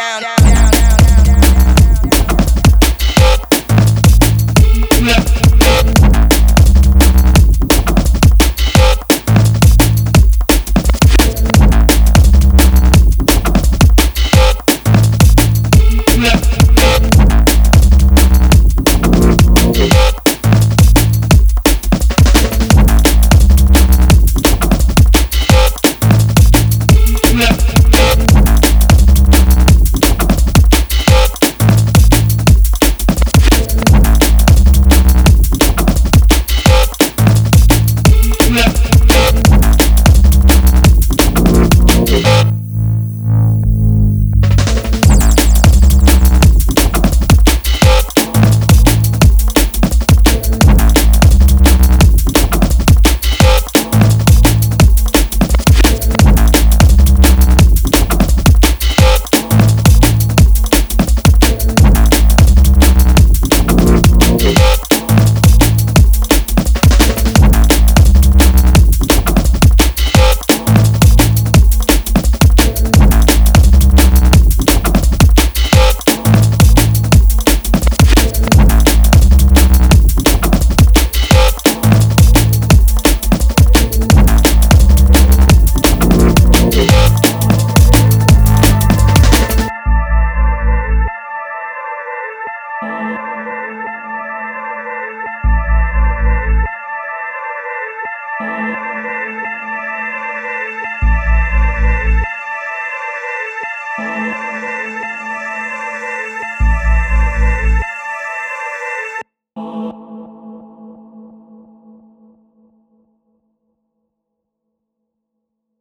down. down.